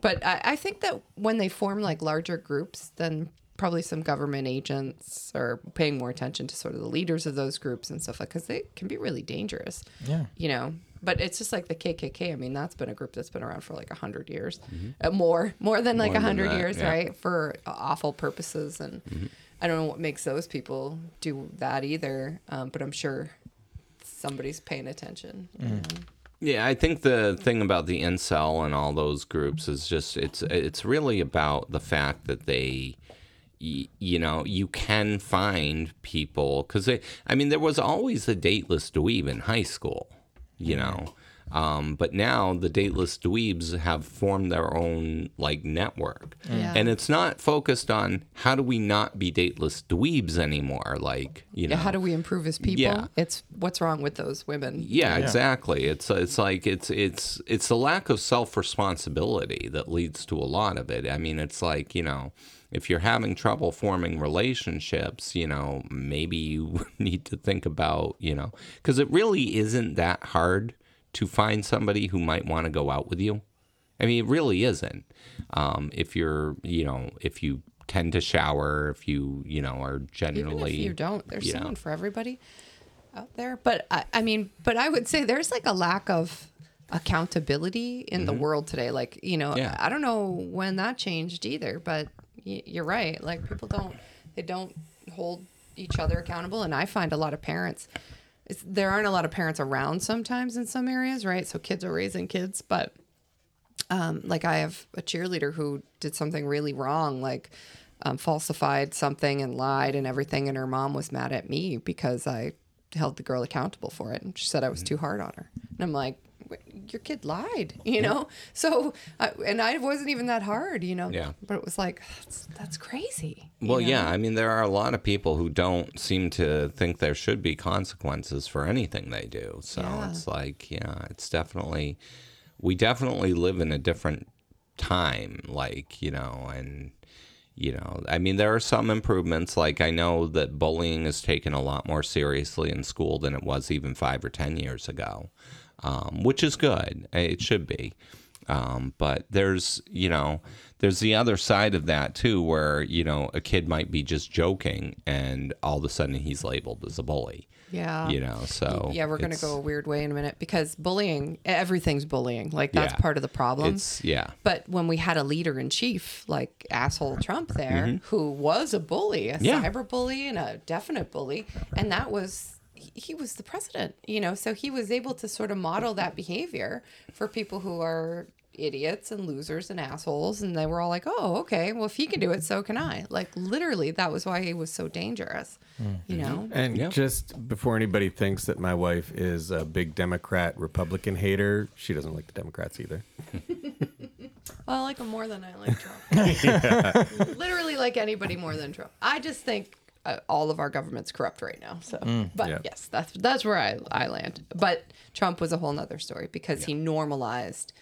but I, I think that when they form like larger groups, then probably some government agents are paying more attention to sort of the leaders of those groups and stuff like because they can be really dangerous. Yeah. you know. But it's just like the KKK. I mean, that's been a group that's been around for like a hundred years, uh, more more than like Mm-hmm. A hundred years, yeah. Mm-hmm. right? For awful purposes, and I don't know what makes those people do that either. Um, but I'm sure somebody's paying attention. you know. yeah, I think the thing about the incel and all those groups is just it's it's really about the fact that they you know, you can find people because I mean, there was always a dateless dweeb in high school, you know, um, but now the dateless dweebs have formed their own like network, Yeah. and it's not focused on how do we not be dateless dweebs anymore, like you know, how do we improve as people? Yeah. It's what's wrong with those women. yeah, exactly. It's it's like it's it's it's the lack of self responsibility that leads to a lot of it. I mean, it's like you know, if you're having trouble forming relationships, you know, maybe you [laughs] need to think about you know, because it really isn't that hard to find somebody who might want to go out with you. I mean, it really isn't. Um, if you're, you know, if you tend to shower, if you, you know, are Even generally, if you don't, there's you know. someone for everybody out there. But I, I mean, but I would say there's like a lack of accountability in the world today. Like, you know, Mm-hmm. Yeah. I don't know when that changed either, but you're right. Like people don't, they don't hold each other accountable. And I find a lot of parents, it's, there aren't a lot of parents around sometimes in some areas, right? So kids are raising kids, but um, like I have a cheerleader who did something really wrong, like um, falsified something and lied and everything, and her mom was mad at me because I held the girl accountable for it, and she said I was too hard on her. And I'm like, "Wait, your kid lied, you know. So, I, and I wasn't even that hard, you know. Yeah. But it was like that's, that's crazy. you Well, know? yeah. I mean, there are a lot of people who don't seem to think there should be consequences for anything they do. So Yeah. it's like, yeah, it's definitely, we definitely live in a different time, like, you know, and, you know, I mean, there are some improvements. Like, I know that bullying is taken a lot more seriously in school than it was even five or 10 years ago, um, which is good. It should be. Um, but there's, you know, there's the other side of that too, where, you know, a kid might be just joking and all of a sudden he's labeled as a bully, Yeah. you know, so. Yeah, we're gonna go a weird way in a minute because bullying, everything's bullying. Like that's Yeah. part of the problem. It's, yeah. But when we had a leader in chief like asshole Trump there, who was a bully, a Mm-hmm. Yeah. cyber bully and a definite bully, and that was he- he was the president, you know, so he was able to sort of model that behavior for people who are idiots and losers and assholes and they were all like oh okay well if he can do it so can i like literally that was why he was so dangerous mm-hmm. you know And Yeah. just before anybody thinks that my wife is a big Democrat Republican hater, she doesn't like the Democrats either. [laughs] Well, I like him more than I like Trump. [laughs] Literally, like anybody more than Trump. I just think Uh, all of our government's corrupt right now. So, mm, but yeah. yes, that's that's where I, I land. But Trump was a whole nother story because he normalized,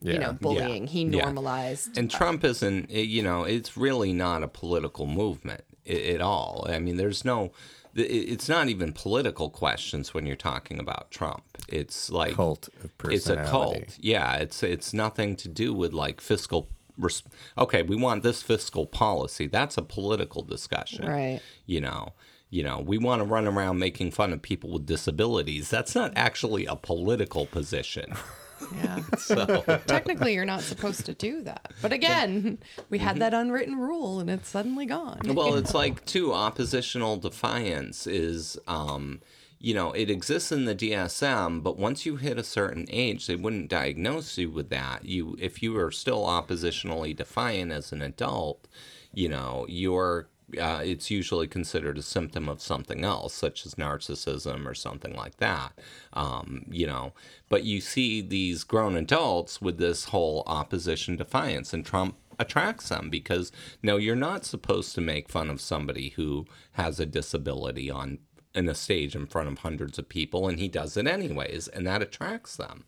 you know, bullying. He Yeah. normalized. And uh, Trump isn't, you know, it's really not a political movement i- at all. I mean, there's no, it's not even political questions when you're talking about Trump. It's like Cult of It's a cult. Yeah, it's it's nothing to do with like fiscal. Res- Okay, we want this fiscal policy. That's a political discussion, Right. You know, you know, we want to run around making fun of people with disabilities. That's not actually a political position. [laughs] yeah. [laughs] So. Technically, you're not supposed to do that. But again, we had that unwritten rule, and it's suddenly gone. well [laughs] it's like too oppositional defiance is um you know it exists in the dsm but once you hit a certain age they wouldn't diagnose you with that you if you are still oppositionally defiant as an adult you know you're uh, it's usually considered a symptom of something else, such as narcissism or something like that. Um, you know, but you see these grown adults with this whole opposition defiance, and Trump attracts them because no, you're not supposed to make fun of somebody who has a disability on in a stage in front of hundreds of people, and he does it anyways, and that attracts them.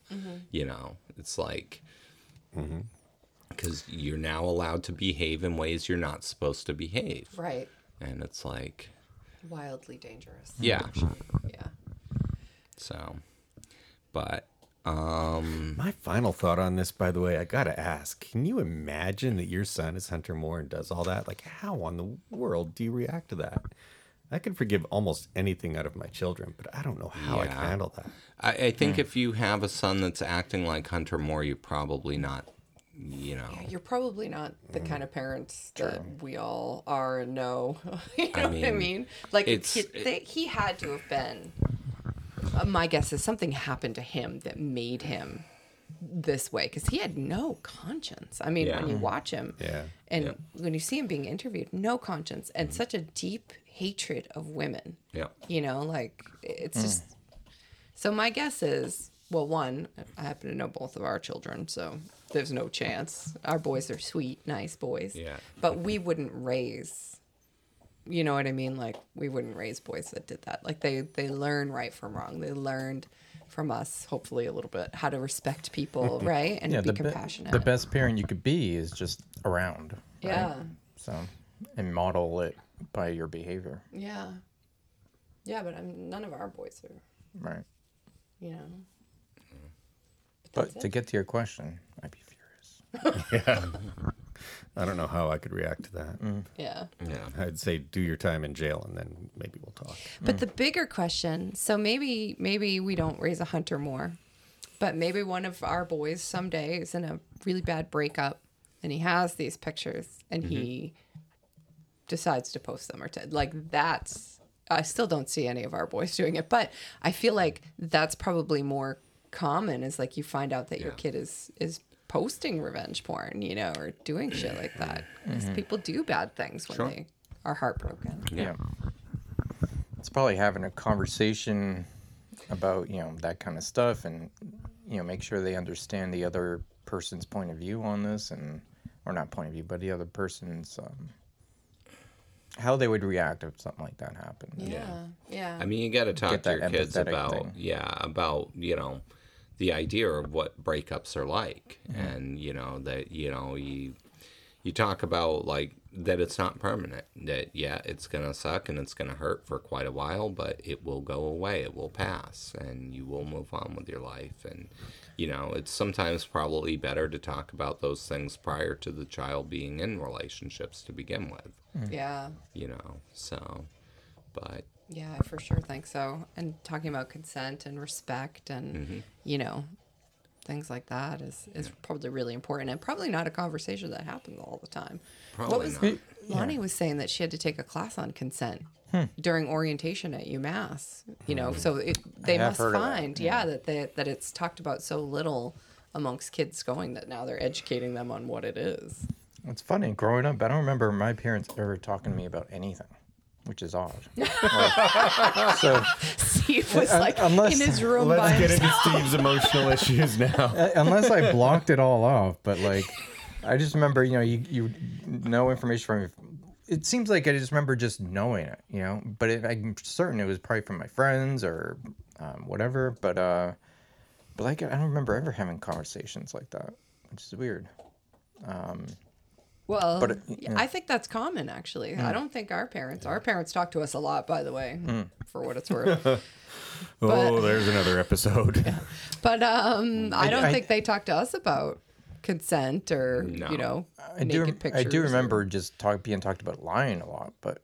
You know, it's like because you're now allowed to behave in ways you're not supposed to behave. Right. And it's like, Wildly dangerous. yeah. Yeah. So, but, um, My final thought on this, by the way, I gotta ask: Can you imagine that your son is Hunter Moore and does all that? Like, how on the world do you react to that? I can forgive almost anything out of my children, but I don't know how I can handle that. I, I think if you have a son that's acting like Hunter Moore, you're probably not, you know. You're probably not the Mm. kind of parents that we all are and know. [laughs] you know what I mean, mean? Like it's- he, they, he had to have been. uh, my guess is something happened to him that made him this way because he had no conscience. I mean, when you watch him, Yeah. and Yeah. when you see him being interviewed, no conscience and such a deep hatred of women. Yeah. You know, like it's mm. just. So my guess is, well, one, I happen to know both of our children, so there's no chance. Our boys are sweet, nice boys. Yeah. But we wouldn't raise. You know what I mean? Like we wouldn't raise boys that did that. Like they they learn right from wrong. They learned from us, hopefully a little bit, how to respect people, mm-hmm. right, and Yeah, be the, be- compassionate. the best parent you could be is just around. right? Yeah. So, and model it by your behavior. Yeah. Yeah, but I'm, none of our boys are, Right. you know. But That's to it. get to your question, I'd be furious. [laughs] Yeah. I don't know how I could react to that. Mm. Yeah. Yeah. I'd say do your time in jail, and then maybe we'll talk. But the bigger question, so maybe maybe we don't raise a Hunter Moore, but maybe one of our boys someday is in a really bad breakup and he has these pictures and he mm-hmm. Decides to post them or to like that's I still don't see any of our boys [laughs] doing it, but I feel like that's probably more common is like you find out that your kid is is posting revenge porn, you know, or doing shit like that. [clears throat] 'Cause people do bad things when Sure. they are heartbroken. Yeah. It's probably having a conversation about, you know, that kind of stuff and, you know, make sure they understand the other person's point of view on this and, or not point of view, but the other person's, um, how they would react if something like that happened. Yeah. Yeah. I mean, you got to talk Get to your kids about, thing. yeah, about, you know, the idea of what breakups are like. Mm-hmm. And, you know, that, you know, you, you talk about like that it's not permanent, that, yeah, it's going to suck and it's going to hurt for quite a while, but it will go away. It will pass and you will move on with your life. And, you know, it's sometimes probably better to talk about those things prior to the child being in relationships to begin with, yeah. you know, so, but Yeah, I for sure think so. And talking about consent and respect and Mm-hmm. you know things like that is is probably really important and probably not a conversation that happens all the time. what was not. Lonnie was saying that she had to take a class on consent Hmm. during orientation at UMass. You know, hmm. so it, they must heard of that, find yeah. that they that it's talked about so little amongst kids going that now they're educating them on what it is. It's funny, growing up, I don't remember my parents ever talking to me about anything, which is odd. [laughs] Like, so, Steve was Un- like unless- in his room by Let's get himself. into Steve's emotional issues now. [laughs] Uh, unless I blocked it all off. But like, I just remember, you know, you you know information from. It seems like I just remember just knowing it, you know. But it, I'm certain it was probably from my friends or um, whatever. But uh, but like I don't remember ever having conversations like that, which is weird. Well, But it- yeah, yeah. I think that's common actually. I don't think our parents, our parents talk to us a lot, by the way, for what it's worth. [laughs] oh, there's another episode. [laughs] but um, I don't I- think they talk to us about consent or No. you know I do. pictures. I do or- remember just talk being talked about lying a lot, but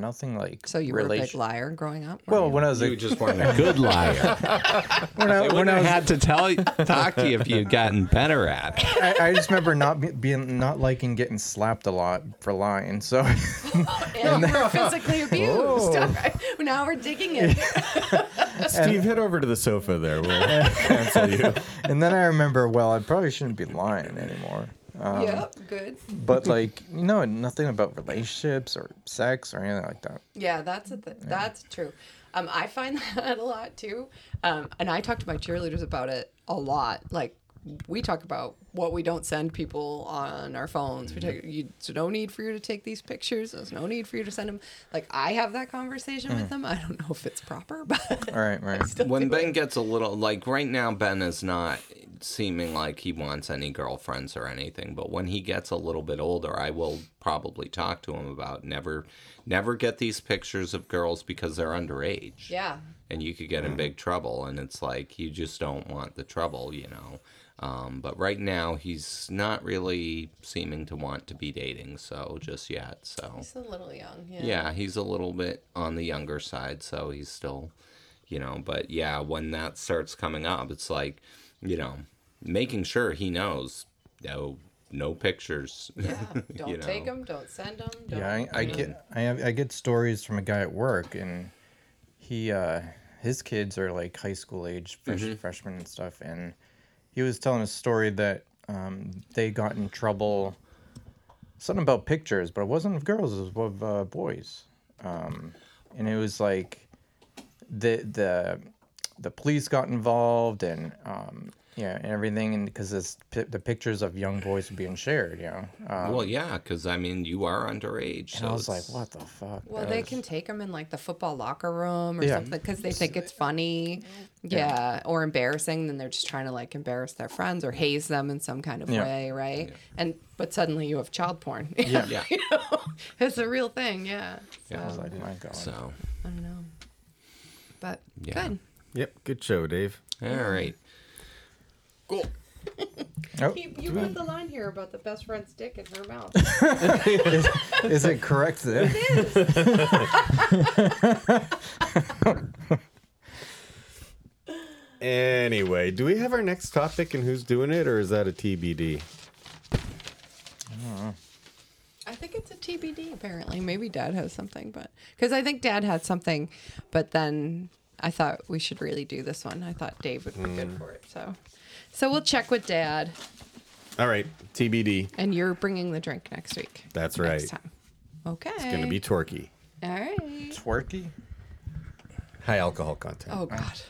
nothing like. So you were a big relation- liar growing up. Well, when I was You a, just weren't [laughs] a good liar. [laughs] when I, I when wouldn't I have was had to tell you, talk to you if you'd gotten better at it. I, I just remember not be, being not liking getting slapped a lot for lying. So [laughs] and you were physically abused. Oh. now we're digging it. Steve, head over to the sofa there. We'll cancel you. and then I remember, well, I probably shouldn't be lying anymore. Yep, good. But like, you know, nothing about relationships or sex or anything like that. Yeah, that's a th- that's true. Um, I find [laughs] that a lot too. Um, and I talk to my cheerleaders about it a lot. Like we talk about what we don't send people on our phones. We talk, you, there's no need for you to take these pictures. There's no need for you to send them. Like I have that conversation with them. I don't know if it's proper, [laughs] but All right, right. when Ben gets a little like right now, Ben is not seeming like he wants any girlfriends or anything. But when he gets a little bit older, I will probably talk to him about never, never get these pictures of girls because they're underage. yeah, and you could get in big trouble. And it's like you just don't want the trouble, you know. Um, but right now, he's not really seeming to want to be dating, so just yet. So he's a little young. Yeah. yeah, he's a little bit on the younger side, so he's still, you know. But yeah, when that starts coming up, it's like, you know, making sure he knows, no, no pictures. [laughs] Yeah. Don't You take them. Don't send them. Don't, Yeah, I, I get I have I get stories from a guy at work, and he uh his kids are like high school age, fresh, freshmen and stuff, and he was telling a story that um, they got in trouble. Something about pictures, but it wasn't of girls; it was of uh, boys, um, and it was like the the the police got involved and um, yeah and everything, and because the pictures of young boys were being shared, you know. Um, well, yeah, because I mean, you are underage. So and I was like, what the fuck? Well, That they was- can take them in like the football locker room or Yeah. something because they think it's funny, yeah, or embarrassing. Then they're just trying to like embarrass their friends or haze them in some kind of Yeah. way, right? And but suddenly you have child porn. [laughs] Yeah. Yeah. you know, it's a real thing. Yeah. So, I was like, my God. So, I don't know, but Yeah. good. Yep, good show, Dave. all right. Cool. Oh, You, you wrote the line here about the best friend's dick in her mouth. [laughs] is it correct then? [laughs] Anyway, do we have our next topic and who's doing it, or is that a TBD? I think it's a TBD. Apparently, maybe Dad has something, but because I think Dad had something, but then I thought we should really do this one. I thought Dave would be good mm. for it, so so we'll check with Dad. All right, TBD. And you're bringing the drink next week. That's Next right. time. Okay. It's gonna be Torquay. all right. Twerky? High alcohol content. Oh God.